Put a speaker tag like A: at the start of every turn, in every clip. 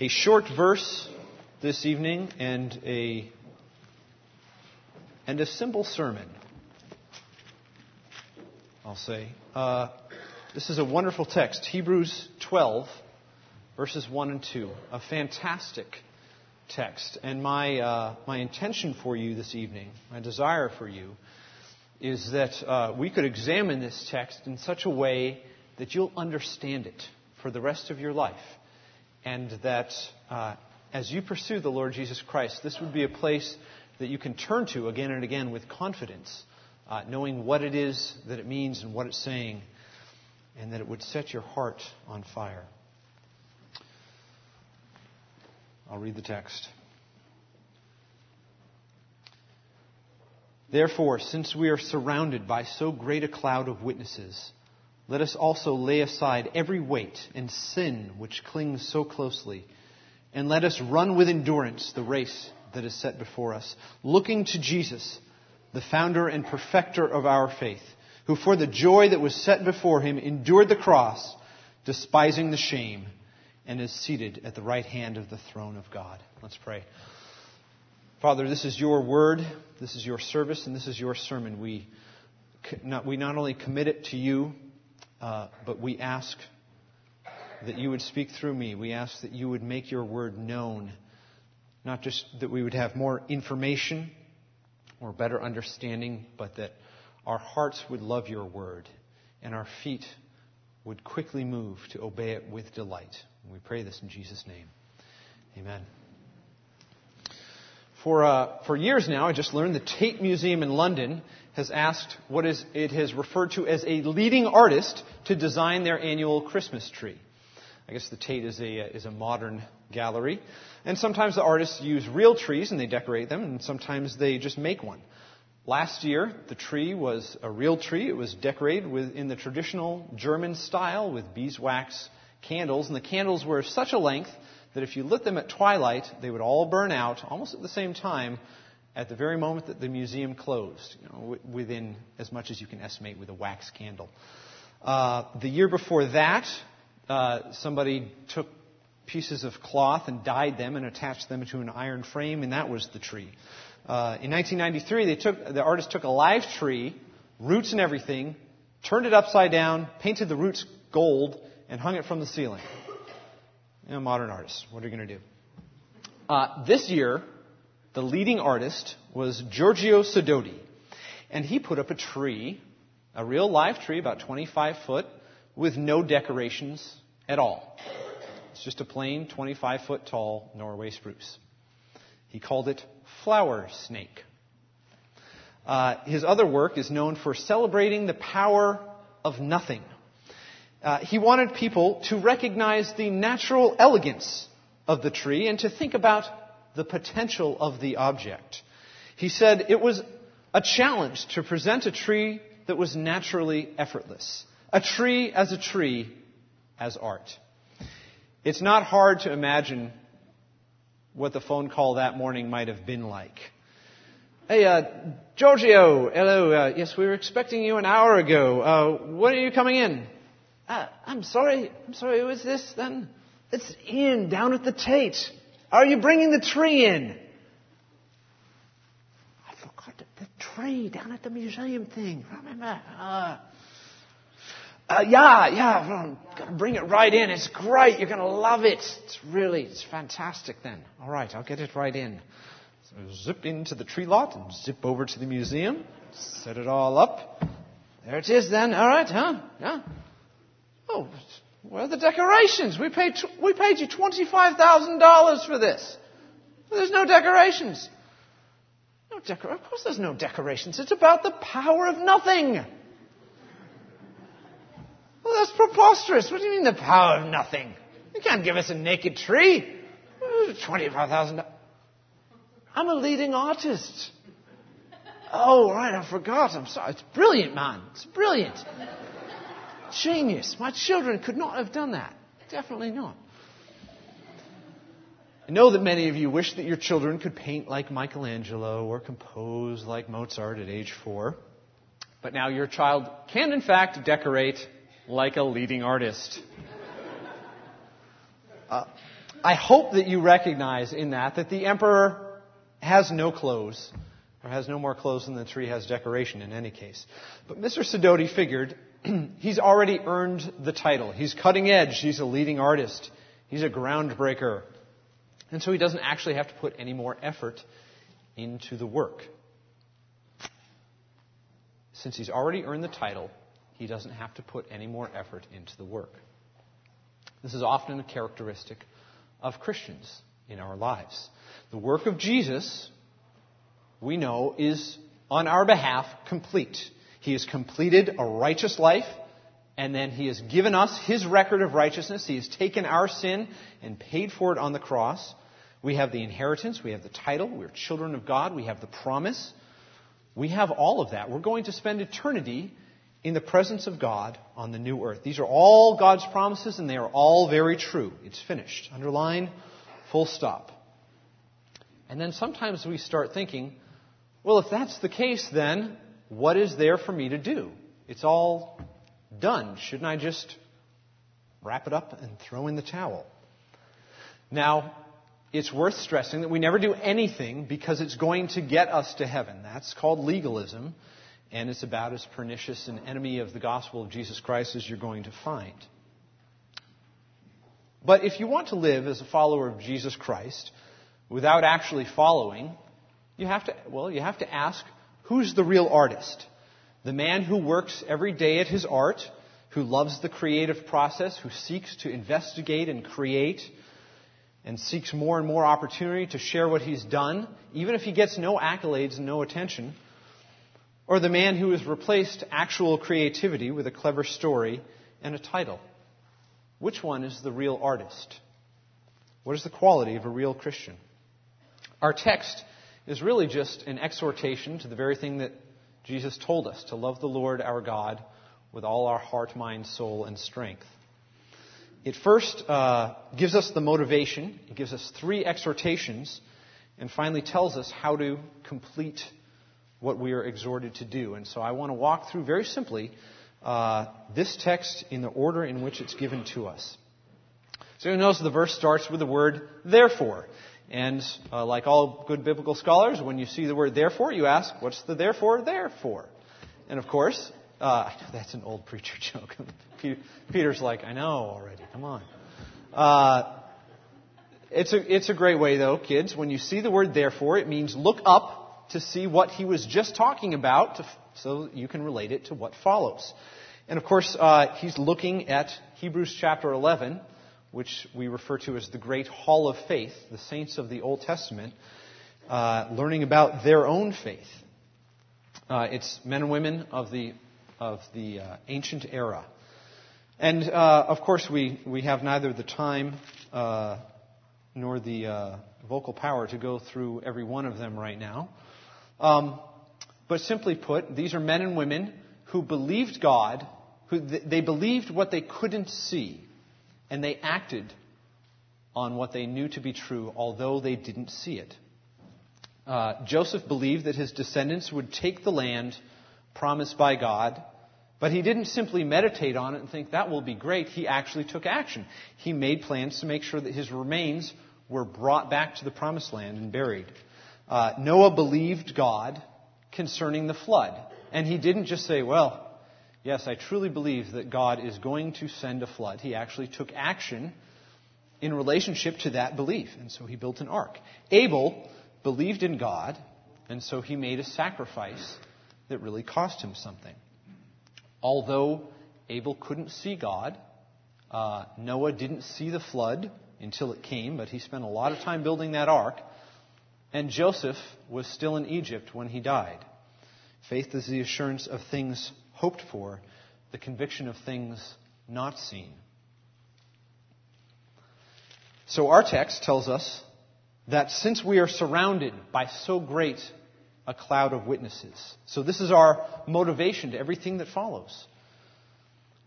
A: a short verse this evening and a and a simple sermon. I'll say. Uh, this is a wonderful text, Hebrews 12, verses 1 and 2. A fantastic text. And my, uh, my intention for you this evening, my desire for you, is that uh, we could examine this text in such a way that you'll understand it for the rest of your life. And that uh, as you pursue the Lord Jesus Christ, this would be a place that you can turn to again and again with confidence, uh, knowing what it is that it means and what it's saying, and that it would set your heart on fire. I'll read the text. Therefore, since we are surrounded by so great a cloud of witnesses, let us also lay aside every weight and sin which clings so closely, and let us run with endurance the race that is set before us, looking to Jesus, the founder and perfecter of our faith, who for the joy that was set before him endured the cross, despising the shame, and is seated at the right hand of the throne of God. Let's pray. Father, this is your word, this is your service, and this is your sermon. We not, we not only commit it to you, uh, but we ask that you would speak through me. We ask that you would make your word known. Not just that we would have more information or better understanding, but that our hearts would love your word and our feet would quickly move to obey it with delight. We pray this in Jesus' name. Amen. For, uh, for years now, I just learned the Tate Museum in London has asked what is, it has referred to as a leading artist to design their annual Christmas tree. I guess the Tate is a, is a modern gallery. And sometimes the artists use real trees and they decorate them, and sometimes they just make one. Last year, the tree was a real tree. It was decorated with, in the traditional German style with beeswax candles, and the candles were of such a length that if you lit them at twilight, they would all burn out almost at the same time at the very moment that the museum closed, you know, within as much as you can estimate with a wax candle. Uh, the year before that, uh, somebody took pieces of cloth and dyed them and attached them to an iron frame, and that was the tree. Uh, in 1993, they took, the artist took a live tree, roots and everything, turned it upside down, painted the roots gold, and hung it from the ceiling. You know, modern artists, what are you going to do? Uh, this year, the leading artist was Giorgio Sadotti, and he put up a tree, a real live tree, about 25 foot, with no decorations at all. It's just a plain 25 foot tall Norway spruce. He called it Flower Snake. Uh, his other work is known for celebrating the power of nothing. Uh, he wanted people to recognize the natural elegance of the tree and to think about the potential of the object. He said it was a challenge to present a tree that was naturally effortless. A tree as a tree as art. It's not hard to imagine what the phone call that morning might have been like. Hey, uh, Giorgio, hello. Uh, yes, we were expecting you an hour ago. Uh, when are you coming in? Uh, I'm sorry. I'm sorry. Who is this then? It's Ian down at the Tate. Are you bringing the tree in? I forgot the, the tree down at the museum thing. Remember? Uh, uh, yeah, yeah. Well, gonna bring it right in. It's great. You're gonna love it. It's really, it's fantastic. Then, all right, I'll get it right in. So zip into the tree lot and zip over to the museum. Set it all up. There it is. Then, all right, huh? Yeah. Oh, where are the decorations? We paid, we paid you $25,000 for this. There's no decorations. No decor- of course there's no decorations. It's about the power of nothing. Well, that's preposterous. What do you mean the power of nothing? You can't give us a naked tree. $25,000. I'm a leading artist. Oh, right, I forgot. I'm sorry. It's brilliant, man. It's brilliant. Genius. My children could not have done that. Definitely not. I know that many of you wish that your children could paint like Michelangelo or compose like Mozart at age four. But now your child can, in fact, decorate like a leading artist. Uh, I hope that you recognize in that that the emperor has no clothes, or has no more clothes than the tree has decoration in any case. But Mr. Sadotti figured he's already earned the title. He's cutting edge. He's a leading artist. He's a groundbreaker. And so he doesn't actually have to put any more effort into the work. Since he's already earned the title, he doesn't have to put any more effort into the work. This is often a characteristic of Christians in our lives. The work of Jesus, we know, is on our behalf complete. He has completed a righteous life, and then He has given us His record of righteousness. He has taken our sin and paid for it on the cross. We have the inheritance, we have the title, we're children of God, we have the promise. We have all of that. We're going to spend eternity in the presence of God on the new earth. These are all God's promises, and they are all very true. It's finished. Underline, full stop. And then sometimes we start thinking, well, if that's the case, then what is there for me to do? It's all done. Shouldn't I just wrap it up and throw in the towel? Now, it's worth stressing that we never do anything because it's going to get us to heaven. That's called legalism, and it's about as pernicious an enemy of the gospel of Jesus Christ as you're going to find. But if you want to live as a follower of Jesus Christ without actually following, you have to, well, you have to ask who's the real artist? The man who works every day at his art, who loves the creative process, who seeks to investigate and create, and seeks more and more opportunity to share what he's done, even if he gets no accolades and no attention, or the man who has replaced actual creativity with a clever story and a title. Which one is the real artist? What is the quality of a real Christian? Our text is really just an exhortation to the very thing that Jesus told us to love the Lord our God with all our heart, mind, soul, and strength. It first uh, gives us the motivation, it gives us three exhortations, and finally tells us how to complete what we are exhorted to do. And so I want to walk through very simply uh, this text in the order in which it's given to us. So you notice the verse starts with the word therefore. And uh, like all good biblical scholars, when you see the word therefore, you ask, what's the therefore there for? And of course, uh, that's an old preacher joke. Peter's like, I know already. Come on. Uh, it's a, it's a great way though, kids. When you see the word therefore, it means look up to see what he was just talking about to, so you can relate it to what follows. And of course, uh, he's looking at Hebrews chapter 11, which we refer to as the great hall of faith, the saints of the Old Testament, uh, learning about their own faith. Uh, it's men and women of the of the uh, ancient era. And uh, of course, we, we have neither the time uh, nor the uh, vocal power to go through every one of them right now. Um, but simply put, these are men and women who believed God, who they believed what they couldn't see, and they acted on what they knew to be true, although they didn't see it. Uh, Joseph believed that his descendants would take the land promised by God. But he didn't simply meditate on it and think that will be great. He actually took action. He made plans to make sure that his remains were brought back to the promised land and buried. Uh, Noah believed God concerning the flood. And he didn't just say, well, yes, I truly believe that God is going to send a flood. He actually took action in relationship to that belief. And so he built an ark. Abel believed in God, and so he made a sacrifice that really cost him something. Although Abel couldn't see God, uh, Noah didn't see the flood until it came, but he spent a lot of time building that ark. And Joseph was still in Egypt when he died. Faith is the assurance of things hoped for, the conviction of things not seen. So our text tells us that since we are surrounded by so great a cloud of witnesses. So this is our motivation to everything that follows.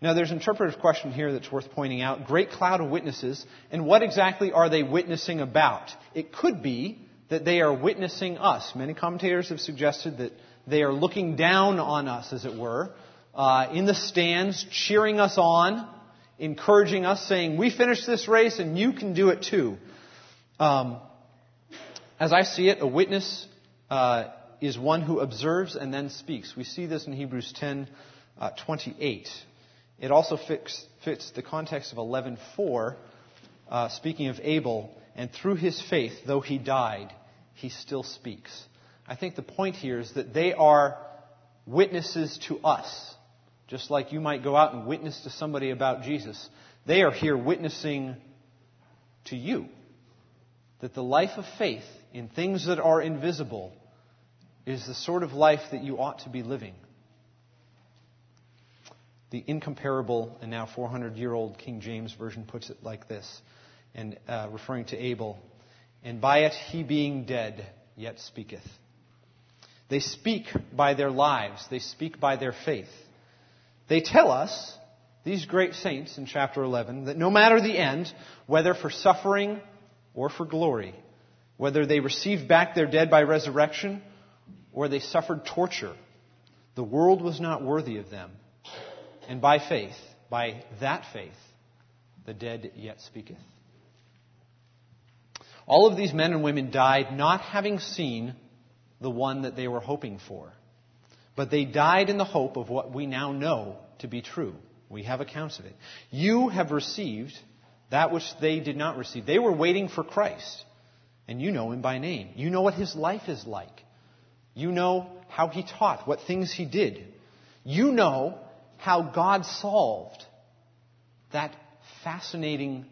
A: Now there's an interpretive question here that's worth pointing out. Great cloud of witnesses, and what exactly are they witnessing about? It could be that they are witnessing us. Many commentators have suggested that they are looking down on us, as it were, uh, in the stands, cheering us on encouraging us, saying, We finished this race and you can do it too. Um, as I see it, a witness uh, is one who observes and then speaks. We see this in Hebrews 10 uh, 28. It also fits, fits the context of 11:4, uh, speaking of Abel, and through his faith, though he died, he still speaks. I think the point here is that they are witnesses to us, just like you might go out and witness to somebody about Jesus. They are here witnessing to you that the life of faith in things that are invisible is the sort of life that you ought to be living. The incomparable and now 400 year old King James Version puts it like this, and uh, referring to Abel, and by it he being dead yet speaketh. They speak by their lives, they speak by their faith. They tell us, these great saints in chapter 11, that no matter the end, whether for suffering or for glory, whether they received back their dead by resurrection or they suffered torture, the world was not worthy of them. And by faith, by that faith, the dead yet speaketh. All of these men and women died not having seen the one that they were hoping for, but they died in the hope of what we now know to be true. We have accounts of it. You have received that which they did not receive. They were waiting for Christ, and you know him by name. You know what his life is like. You know how he taught, what things he did. You know how God solved that fascinating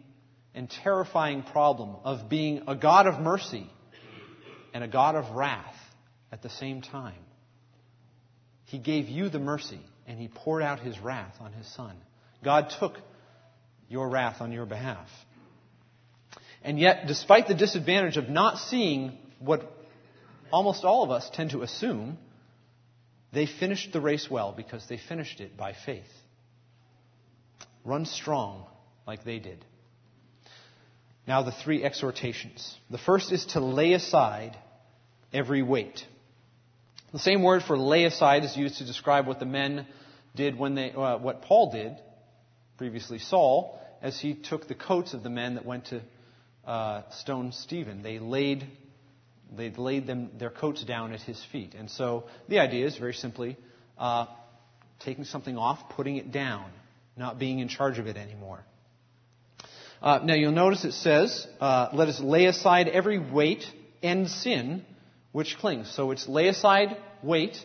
A: and terrifying problem of being a God of mercy and a God of wrath at the same time. He gave you the mercy and he poured out his wrath on his son. God took your wrath on your behalf. And yet, despite the disadvantage of not seeing what almost all of us tend to assume, they finished the race well because they finished it by faith. Run strong like they did. Now, the three exhortations. The first is to lay aside every weight. The same word for lay aside is used to describe what the men did when they, uh, what Paul did, previously Saul, as he took the coats of the men that went to uh, stone Stephen. They laid, they laid them, their coats down at his feet. And so the idea is very simply uh, taking something off, putting it down, not being in charge of it anymore. Uh, now you'll notice it says, uh, let us lay aside every weight and sin which clings. So it's lay aside weight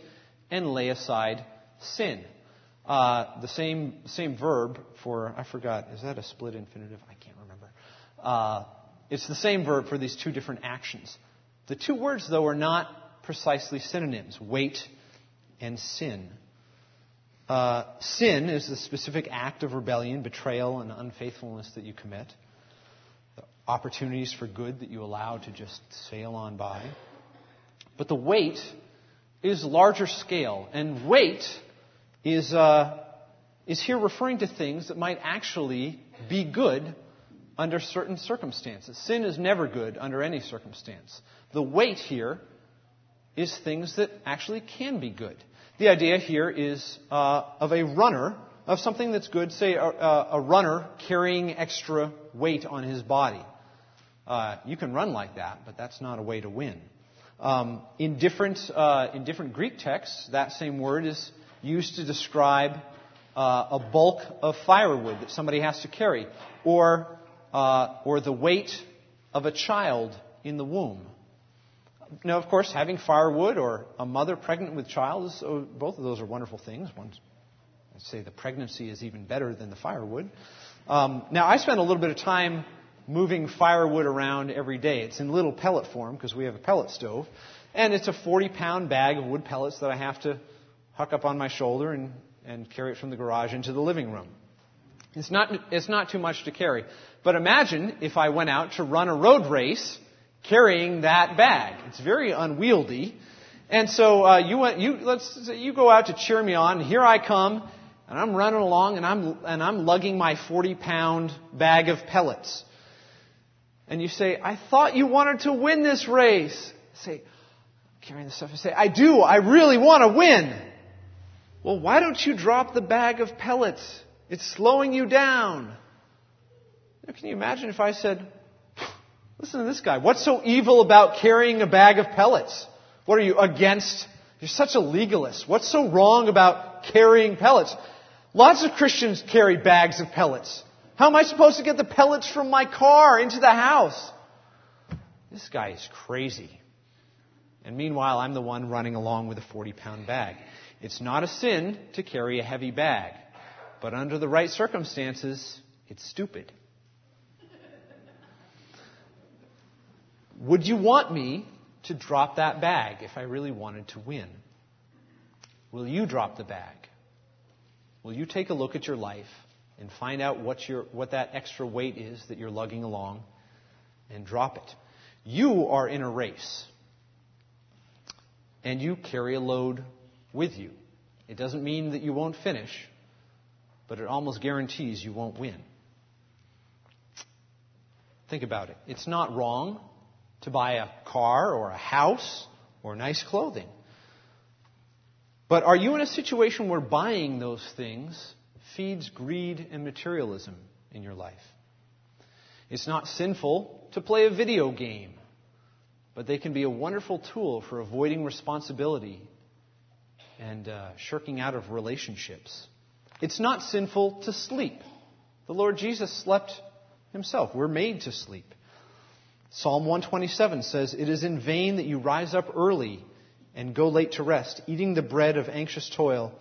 A: and lay aside sin. Uh, the same same verb for I forgot is that a split infinitive? I can't remember. Uh, it's the same verb for these two different actions. The two words though are not precisely synonyms: weight and sin. Uh, sin is the specific act of rebellion, betrayal, and unfaithfulness that you commit. The opportunities for good that you allow to just sail on by. But the weight is larger scale, and weight is, uh, is here referring to things that might actually be good under certain circumstances. Sin is never good under any circumstance. The weight here is things that actually can be good. The idea here is uh, of a runner, of something that's good, say a, a runner carrying extra weight on his body. Uh, you can run like that, but that's not a way to win. Um, in, different, uh, in different Greek texts, that same word is used to describe uh, a bulk of firewood that somebody has to carry, or, uh, or the weight of a child in the womb. Now, of course, having firewood or a mother pregnant with child, is, oh, both of those are wonderful things. One, I'd say the pregnancy is even better than the firewood. Um, now, I spend a little bit of time moving firewood around every day. It's in little pellet form because we have a pellet stove. And it's a 40 pound bag of wood pellets that I have to huck up on my shoulder and, and carry it from the garage into the living room. It's not, it's not too much to carry. But imagine if I went out to run a road race carrying that bag. It's very unwieldy. And so uh, you went, you let's you go out to cheer me on. And here I come, and I'm running along, and I'm and I'm lugging my 40 pound bag of pellets. And you say, I thought you wanted to win this race. Say, carrying the stuff. I say, I do. I really want to win. Well, why don't you drop the bag of pellets It's slowing you down. Can you imagine if I said, listen to this guy. What's so evil about carrying a bag of pellets? What are you against? You're such a legalist. What's so wrong about carrying pellets? Lots of Christians carry bags of pellets. How am I supposed to get the pellets from my car into the house? This guy is crazy. And meanwhile, I'm the one running along with a 40 pound bag. It's not a sin to carry a heavy bag, but under the right circumstances, it's stupid. Would you want me to drop that bag if I really wanted to win? Will you drop the bag? Will you take a look at your life and find out what, your, what that extra weight is that you're lugging along and drop it? You are in a race and you carry a load with you. It doesn't mean that you won't finish, but it almost guarantees you won't win. Think about it. It's not wrong to buy a car or a house or nice clothing. But are you in a situation where buying those things feeds greed and materialism in your life? It's not sinful to play a video game, but they can be a wonderful tool for avoiding responsibility and uh, shirking out of relationships. It's not sinful to sleep. The Lord Jesus slept himself. We're made to sleep. Psalm 127 says, It is in vain that you rise up early and go late to rest, eating the bread of anxious toil,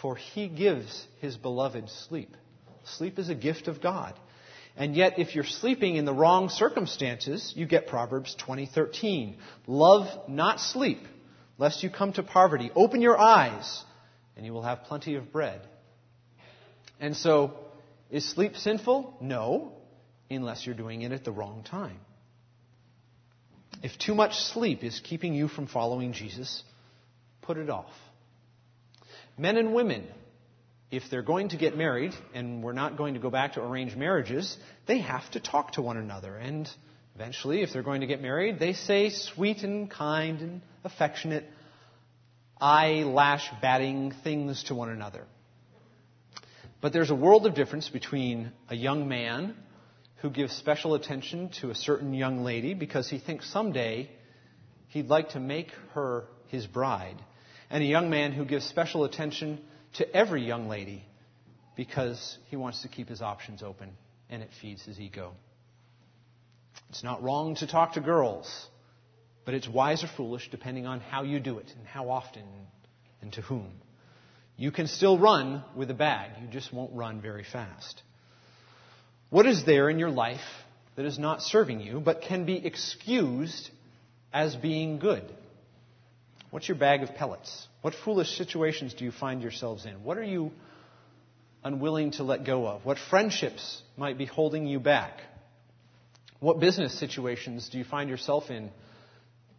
A: for he gives his beloved sleep. Sleep is a gift of God. And yet, if you're sleeping in the wrong circumstances, you get Proverbs 20:13. Love not sleep, lest you come to poverty. Open your eyes, and you will have plenty of bread. And so, is sleep sinful? No, unless you're doing it at the wrong time. If too much sleep is keeping you from following Jesus, put it off. Men and women, if they're going to get married, and we're not going to go back to arranged marriages, they have to talk to one another. And eventually, if they're going to get married, they say sweet and kind and affectionate, eyelash batting things to one another. But there's a world of difference between a young man who gives special attention to a certain young lady because he thinks someday he'd like to make her his bride, and a young man who gives special attention to every young lady because he wants to keep his options open and it feeds his ego. It's not wrong to talk to girls, but it's wise or foolish depending on how you do it and how often and to whom. You can still run with a bag, you just won't run very fast. What is there in your life that is not serving you but can be excused as being good? What's your bag of pellets? What foolish situations do you find yourselves in? What are you unwilling to let go of? What friendships might be holding you back? What business situations do you find yourself in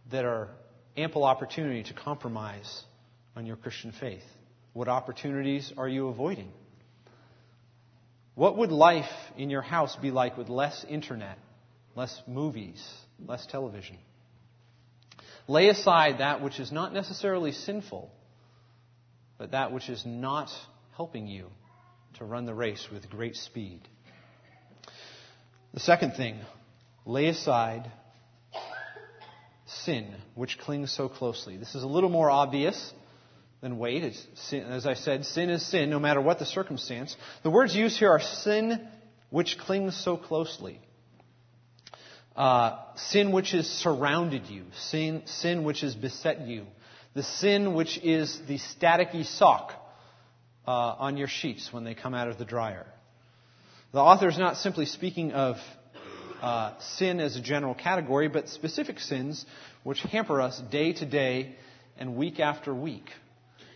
A: that are ample opportunity to compromise on your Christian faith? What opportunities are you avoiding? What would life in your house be like with less internet, less movies, less television? Lay aside that which is not necessarily sinful, but that which is not helping you to run the race with great speed. The second thing, lay aside sin, which clings so closely. This is a little more obvious than weight. As I said, sin is sin, no matter what the circumstance. The words used here are sin which clings so closely uh, sin which has surrounded you, sin, sin which has beset you, the sin which is the staticky sock uh, on your sheets when they come out of the dryer. The author is not simply speaking of uh, sin as a general category, but specific sins which hamper us day to day and week after week.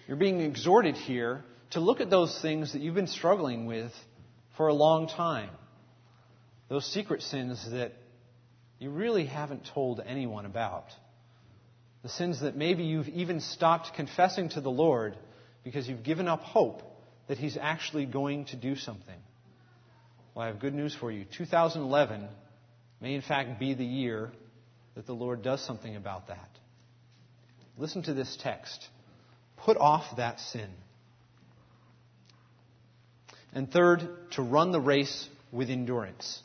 A: You're being exhorted here to look at those things that you've been struggling with for a long time. Those secret sins that you really haven't told anyone about. The sins that maybe you've even stopped confessing to the Lord because you've given up hope that He's actually going to do something. Well, I have good news for you. 2011 may, in fact, be the year that the Lord does something about that. Listen to this text. Put off that sin. And third, to run the race with endurance.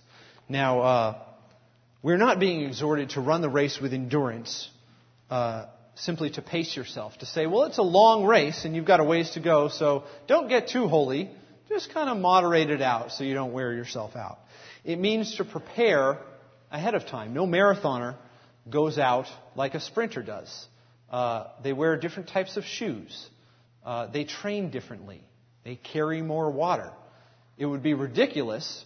A: Now, uh, we're not being exhorted to run the race with endurance uh, simply to pace yourself, to say, well, it's a long race and you've got a ways to go, so don't get too holy. Just kind of moderate it out so you don't wear yourself out. It means to prepare ahead of time. No marathoner goes out like a sprinter does. Uh, they wear different types of shoes. Uh, they train differently. They carry more water. It would be ridiculous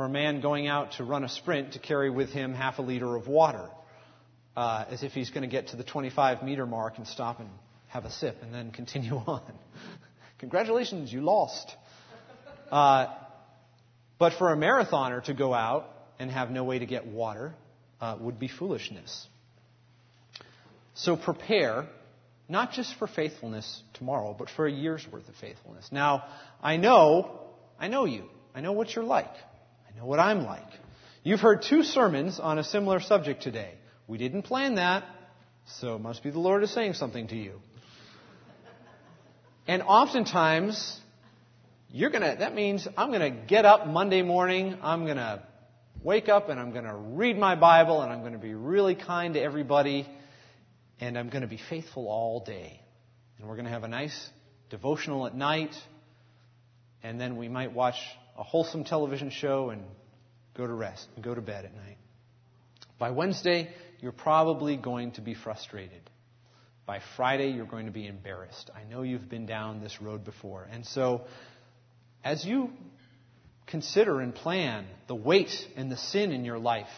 A: for a man going out to run a sprint to carry with him half a liter of water, uh, as if he's going to get to the 25 meter mark and stop and have a sip and then continue on. Congratulations, you lost. Uh, but for a marathoner to go out and have no way to get water uh, would be foolishness. So prepare, not just for faithfulness tomorrow, but for a year's worth of faithfulness. Now, I know, I know you. I know what you're like. I know what I'm like. You've heard two sermons on a similar subject today. We didn't plan that, so it must be the Lord is saying something to you. And oftentimes, you're gonna, that means I'm gonna get up Monday morning, I'm gonna wake up and I'm gonna read my Bible and I'm gonna be really kind to everybody and I'm gonna be faithful all day. And we're gonna have a nice devotional at night and then we might watch a wholesome television show and go to rest and go to bed at night. By Wednesday, you're probably going to be frustrated. By Friday, you're going to be embarrassed. I know you've been down this road before. And so as you consider and plan the weight and the sin in your life,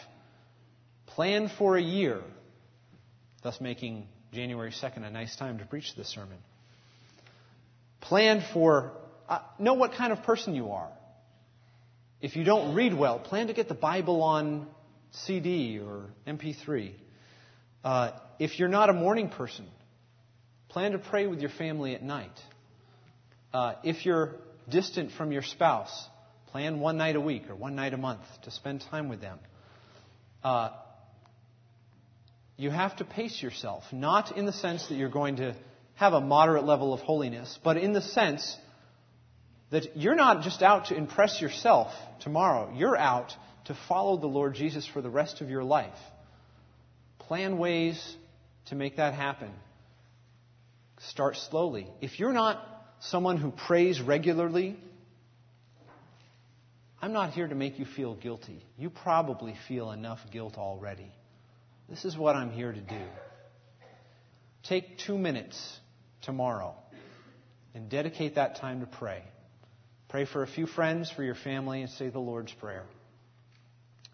A: plan for a year, thus making January 2nd a nice time to preach this sermon. Plan for, uh, know what kind of person you are. If you don't read well, plan to get the Bible on CD or MP3. Uh, if you're not a morning person, plan to pray with your family at night. Uh, if you're distant from your spouse, plan one night a week or one night a month to spend time with them. Uh, you have to pace yourself, not in the sense that you're going to have a moderate level of holiness, but in the sense that you're not just out to impress yourself tomorrow. You're out to follow the Lord Jesus for the rest of your life. Plan ways to make that happen. Start slowly. If you're not someone who prays regularly, I'm not here to make you feel guilty. You probably feel enough guilt already. This is what I'm here to do. Take two minutes tomorrow and dedicate that time to pray. Pray for a few friends, for your family, and say the Lord's Prayer.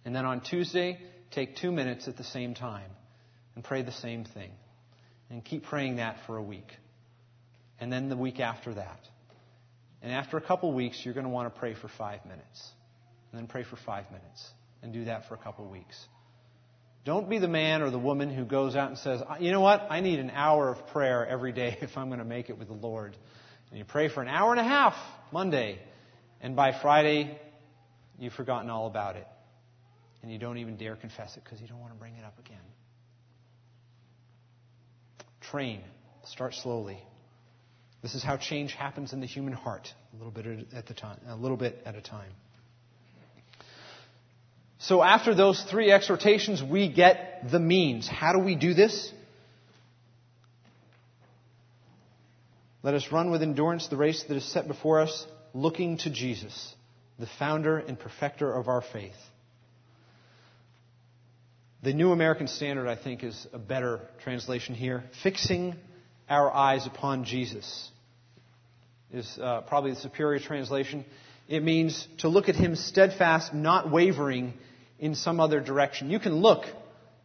A: And then on Tuesday, take two minutes at the same time and pray the same thing. And keep praying that for a week and then the week after that. And after a couple weeks, you're going to want to pray for five minutes. And then pray for five minutes. And do that for a couple weeks. Don't be the man or the woman who goes out and says, you know what? I need an hour of prayer every day if I'm going to make it with the Lord. And you pray for an hour and a half Monday. And by Friday, you've forgotten all about it. And you don't even dare confess it because you don't want to bring it up again. Train. Start slowly. This is how change happens in the human heart, a little bit at the time, a little bit at a time. So after those three exhortations, we get the means. How do we do this? Let us run with endurance the race that is set before us, looking to Jesus, the founder and perfecter of our faith. The New American Standard, I think, is a better translation here. Fixing our eyes upon Jesus is uh, probably the superior translation. It means to look at him steadfast, not wavering in some other direction. You can look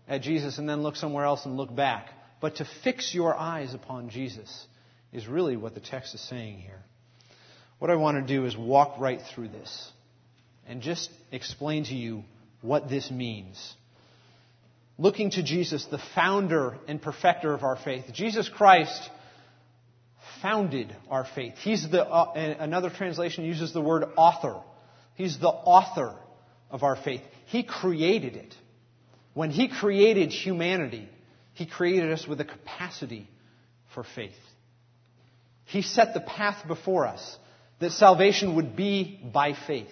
A: at Jesus and then look somewhere else and look back. But to fix your eyes upon Jesus is really what the text is saying here. What I want to do is walk right through this and just explain to you what this means looking to Jesus, the founder and perfecter of our faith. Jesus Christ founded our faith. He's the, uh, another translation uses the word author. He's the author of our faith. He created it. When He created humanity, He created us with a capacity for faith. He set the path before us that salvation would be by faith.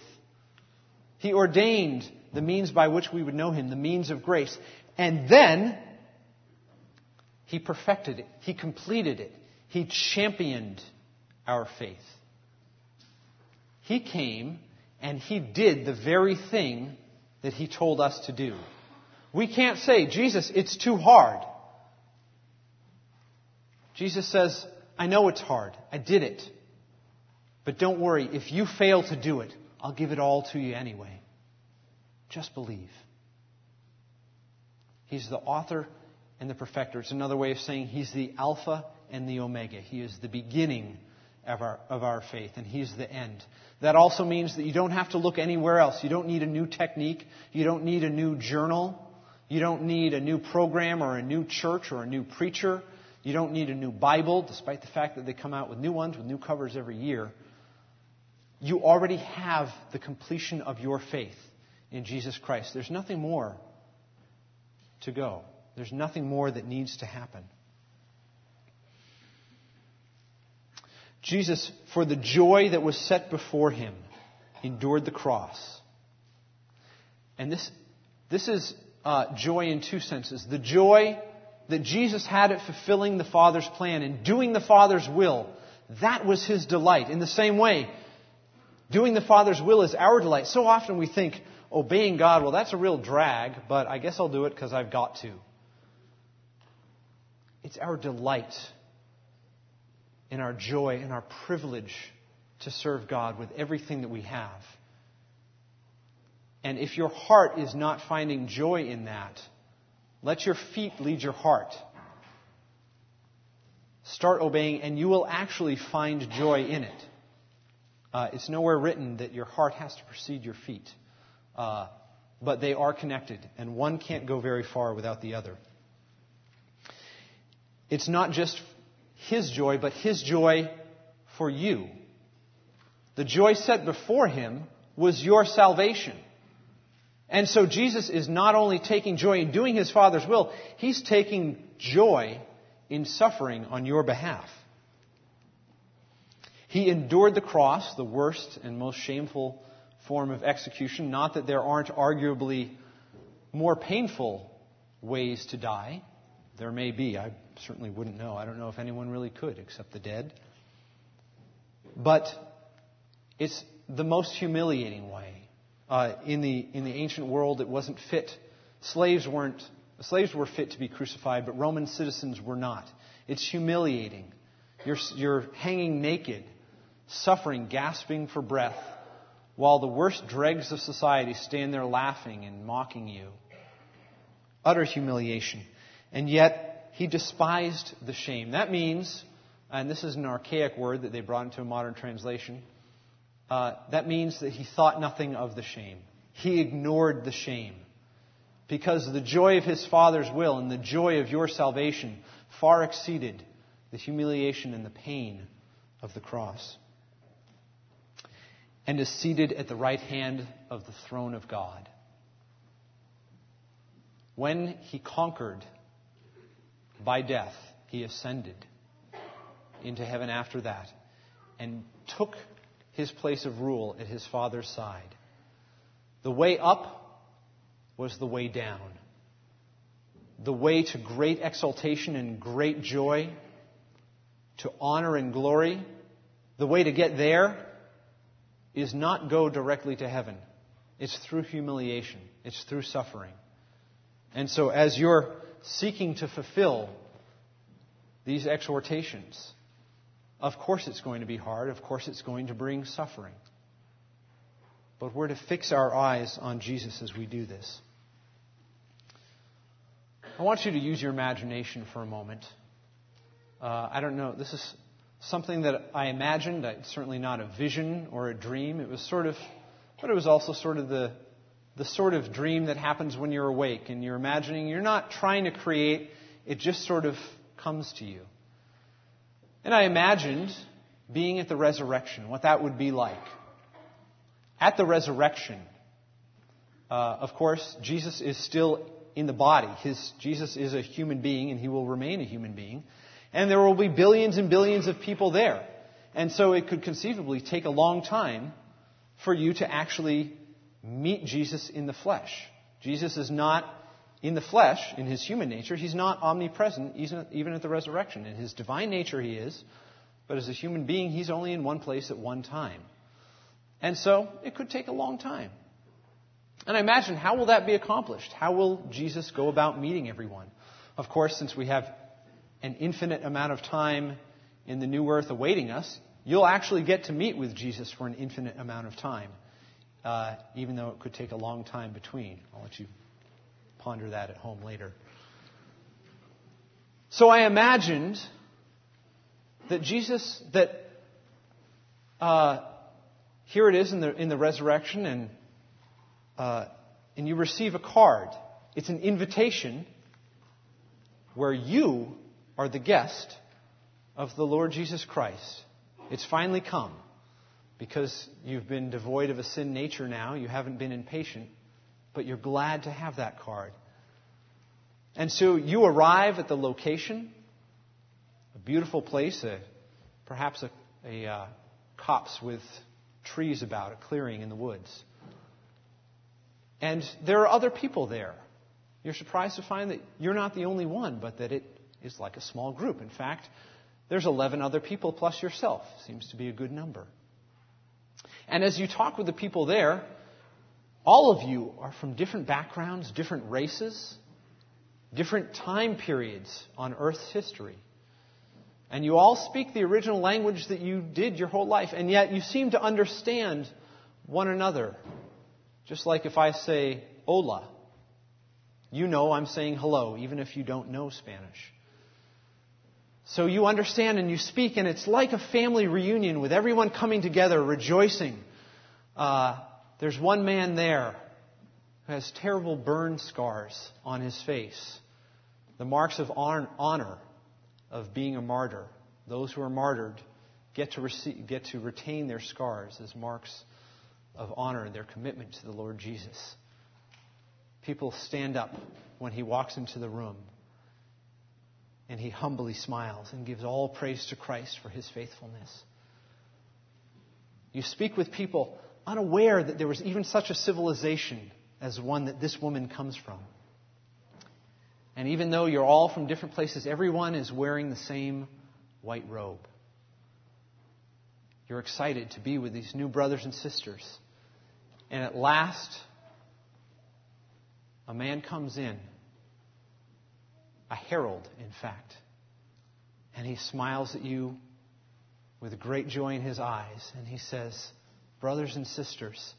A: He ordained the means by which we would know Him, the means of grace. And then, He perfected it. He completed it. He championed our faith. He came and He did the very thing that He told us to do. We can't say, Jesus, it's too hard. Jesus says, I know it's hard. I did it. But don't worry. If you fail to do it, I'll give it all to you anyway. Just believe. He's the author and the perfecter. It's another way of saying he's the Alpha and the Omega. He is the beginning of our, of our faith, and he's the end. That also means that you don't have to look anywhere else. You don't need a new technique. You don't need a new journal. You don't need a new program or a new church or a new preacher. You don't need a new Bible, despite the fact that they come out with new ones with new covers every year. You already have the completion of your faith in Jesus Christ. There's nothing more to go. There's nothing more that needs to happen. Jesus, for the joy that was set before him, endured the cross. And this, this is uh, joy in two senses. The joy that Jesus had at fulfilling the Father's plan and doing the Father's will, that was his delight. In the same way, doing the Father's will is our delight. So often we think obeying God, well, that's a real drag, but I guess I'll do it because I've got to. It's our delight in our joy and our privilege to serve God with everything that we have. And if your heart is not finding joy in that, let your feet lead your heart. Start obeying, and you will actually find joy in it. Uh, it's nowhere written that your heart has to precede your feet, uh, but they are connected, and one can't go very far without the other. It's not just his joy, but his joy for you. The joy set before him was your salvation. And so Jesus is not only taking joy in doing his Father's will, he's taking joy in suffering on your behalf. He endured the cross, the worst and most shameful form of execution. Not that there aren't arguably more painful ways to die. There may be. I certainly wouldn't know. I don't know if anyone really could except the dead. But it's the most humiliating way. Uh, in the in the ancient world, it wasn't fit. Slaves weren't. Slaves were fit to be crucified, but Roman citizens were not. It's humiliating. You're, you're hanging naked, suffering, gasping for breath, while the worst dregs of society stand there laughing and mocking you. Utter humiliation. And yet, he despised the shame. That means, and this is an archaic word that they brought into a modern translation, uh, that means that he thought nothing of the shame. He ignored the shame. Because the joy of his Father's will and the joy of your salvation far exceeded the humiliation and the pain of the cross. And is seated at the right hand of the throne of God. When he conquered by death, he ascended into heaven after that and took his place of rule at his father's side. The way up was the way down. The way to great exaltation and great joy, to honor and glory, the way to get there is not go directly to heaven. It's through humiliation. It's through suffering. And so as you're seeking to fulfill these exhortations, of course, it's going to be hard. Of course, it's going to bring suffering. But we're to fix our eyes on Jesus as we do this. I want you to use your imagination for a moment. Uh, I don't know, this is something that I imagined. It's certainly not a vision or a dream. It was sort of, but it was also sort of the, the sort of dream that happens when you're awake and you're imagining. You're not trying to create, it just sort of comes to you. And I imagined being at the resurrection, what that would be like. At the resurrection, uh, of course, Jesus is still in the body. His, Jesus is a human being, and he will remain a human being. And there will be billions and billions of people there. And so it could conceivably take a long time for you to actually meet Jesus in the flesh. Jesus is not in the flesh, in his human nature. He's not omnipresent, even at the resurrection. In his divine nature, he is. But as a human being, he's only in one place at one time. And so it could take a long time. And I imagine, how will that be accomplished? How will Jesus go about meeting everyone? Of course, since we have an infinite amount of time in the new earth awaiting us, you'll actually get to meet with Jesus for an infinite amount of time, uh, even though it could take a long time between. I'll let you ponder that at home later. So I imagined that Jesus, that uh, here it is in the, in the resurrection, and, uh, and you receive a card. It's an invitation where you are the guest of the Lord Jesus Christ. It's finally come because you've been devoid of a sin nature now. You haven't been impatient, but you're glad to have that card. And so you arrive at the location, a beautiful place, a, perhaps a, a uh, copse with trees about, a clearing in the woods. And there are other people there. You're surprised to find that you're not the only one, but that it is like a small group. In fact, there's 11 other people plus yourself. Seems to be a good number. And as you talk with the people there, all of you are from different backgrounds, different races, different time periods on Earth's history. And you all speak the original language that you did your whole life, and yet you seem to understand one another. Just like if I say hola, you know I'm saying hello, even if you don't know Spanish. So you understand and you speak, and it's like a family reunion with everyone coming together, rejoicing. Uh, there's one man there who has terrible burn scars on his face, the marks of honor of being a martyr. Those who are martyred get to, receive, get to retain their scars as marks of honor and their commitment to the Lord Jesus. People stand up when he walks into the room and he humbly smiles and gives all praise to Christ for his faithfulness. You speak with people unaware that there was even such a civilization as one that this woman comes from. And even though you're all from different places, everyone is wearing the same white robe. You're excited to be with these new brothers and sisters. And at last, a man comes in, a herald, in fact, and he smiles at you with great joy in his eyes, and he says, Brothers and sisters,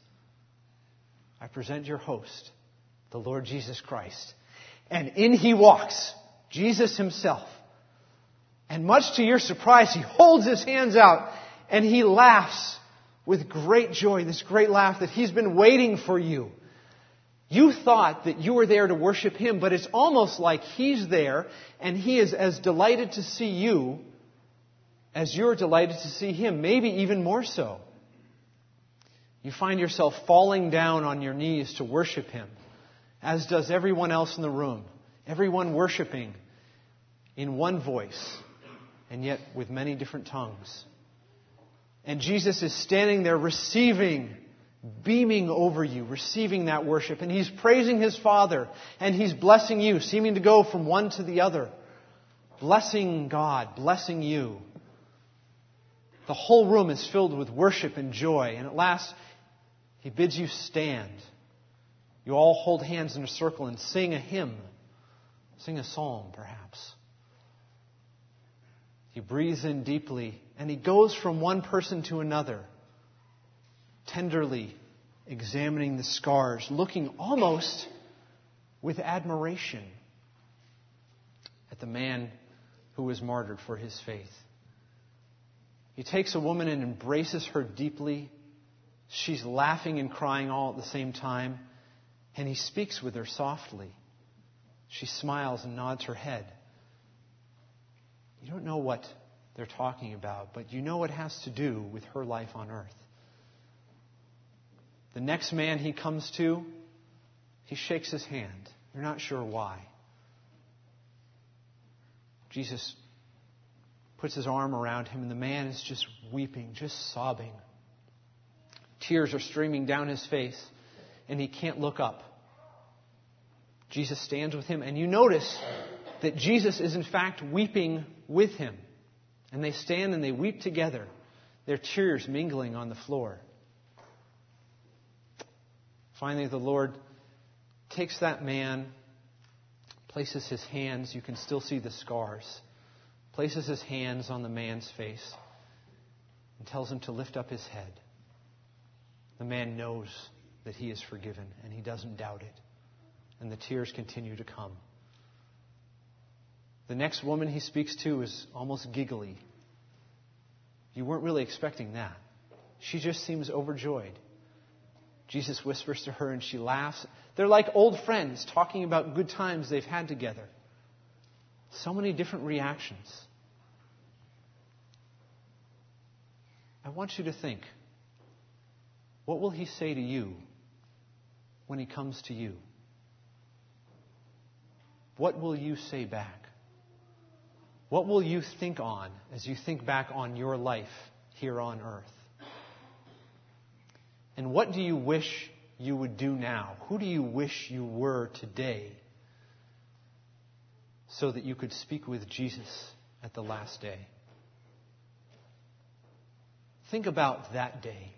A: I present your host, the Lord Jesus Christ. And in he walks, Jesus himself. And much to your surprise, he holds his hands out and he laughs with great joy, this great laugh that he's been waiting for you. You thought that you were there to worship him, but it's almost like he's there and he is as delighted to see you as you're delighted to see him, maybe even more so. You find yourself falling down on your knees to worship him as does everyone else in the room. Everyone worshiping in one voice, and yet with many different tongues. And Jesus is standing there receiving, beaming over you, receiving that worship. And he's praising his Father, and he's blessing you, seeming to go from one to the other. Blessing God, blessing you. The whole room is filled with worship and joy. And at last, he bids you stand. You all hold hands in a circle and sing a hymn, sing a psalm, perhaps. He breathes in deeply and he goes from one person to another, tenderly examining the scars, looking almost with admiration at the man who was martyred for his faith. He takes a woman and embraces her deeply. She's laughing and crying all at the same time and he speaks with her softly. She smiles and nods her head. You don't know what they're talking about, but you know it has to do with her life on earth. The next man he comes to, he shakes his hand. You're not sure why. Jesus puts his arm around him, and the man is just weeping, just sobbing. Tears are streaming down his face, and he can't look up. Jesus stands with him, and you notice that Jesus is in fact weeping with him. And they stand and they weep together, their tears mingling on the floor. Finally, the Lord takes that man, places his hands, you can still see the scars places his hands on the man's face, and tells him to lift up his head. The man knows that he is forgiven, and he doesn't doubt it. And the tears continue to come. The next woman he speaks to is almost giggly. You weren't really expecting that. She just seems overjoyed. Jesus whispers to her and she laughs. They're like old friends talking about good times they've had together. So many different reactions. I want you to think what will he say to you when he comes to you? What will you say back? What will you think on as you think back on your life here on earth? And what do you wish you would do now? Who do you wish you were today so that you could speak with Jesus at the last day? Think about that day.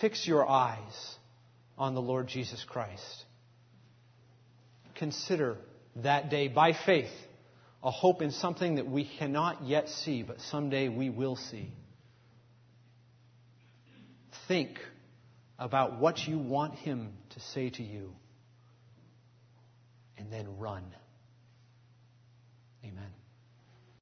A: Fix your eyes on the Lord Jesus Christ. Consider that day by faith a hope in something that we cannot yet see, but someday we will see. Think about what you want Him to say to you, and then run. Amen.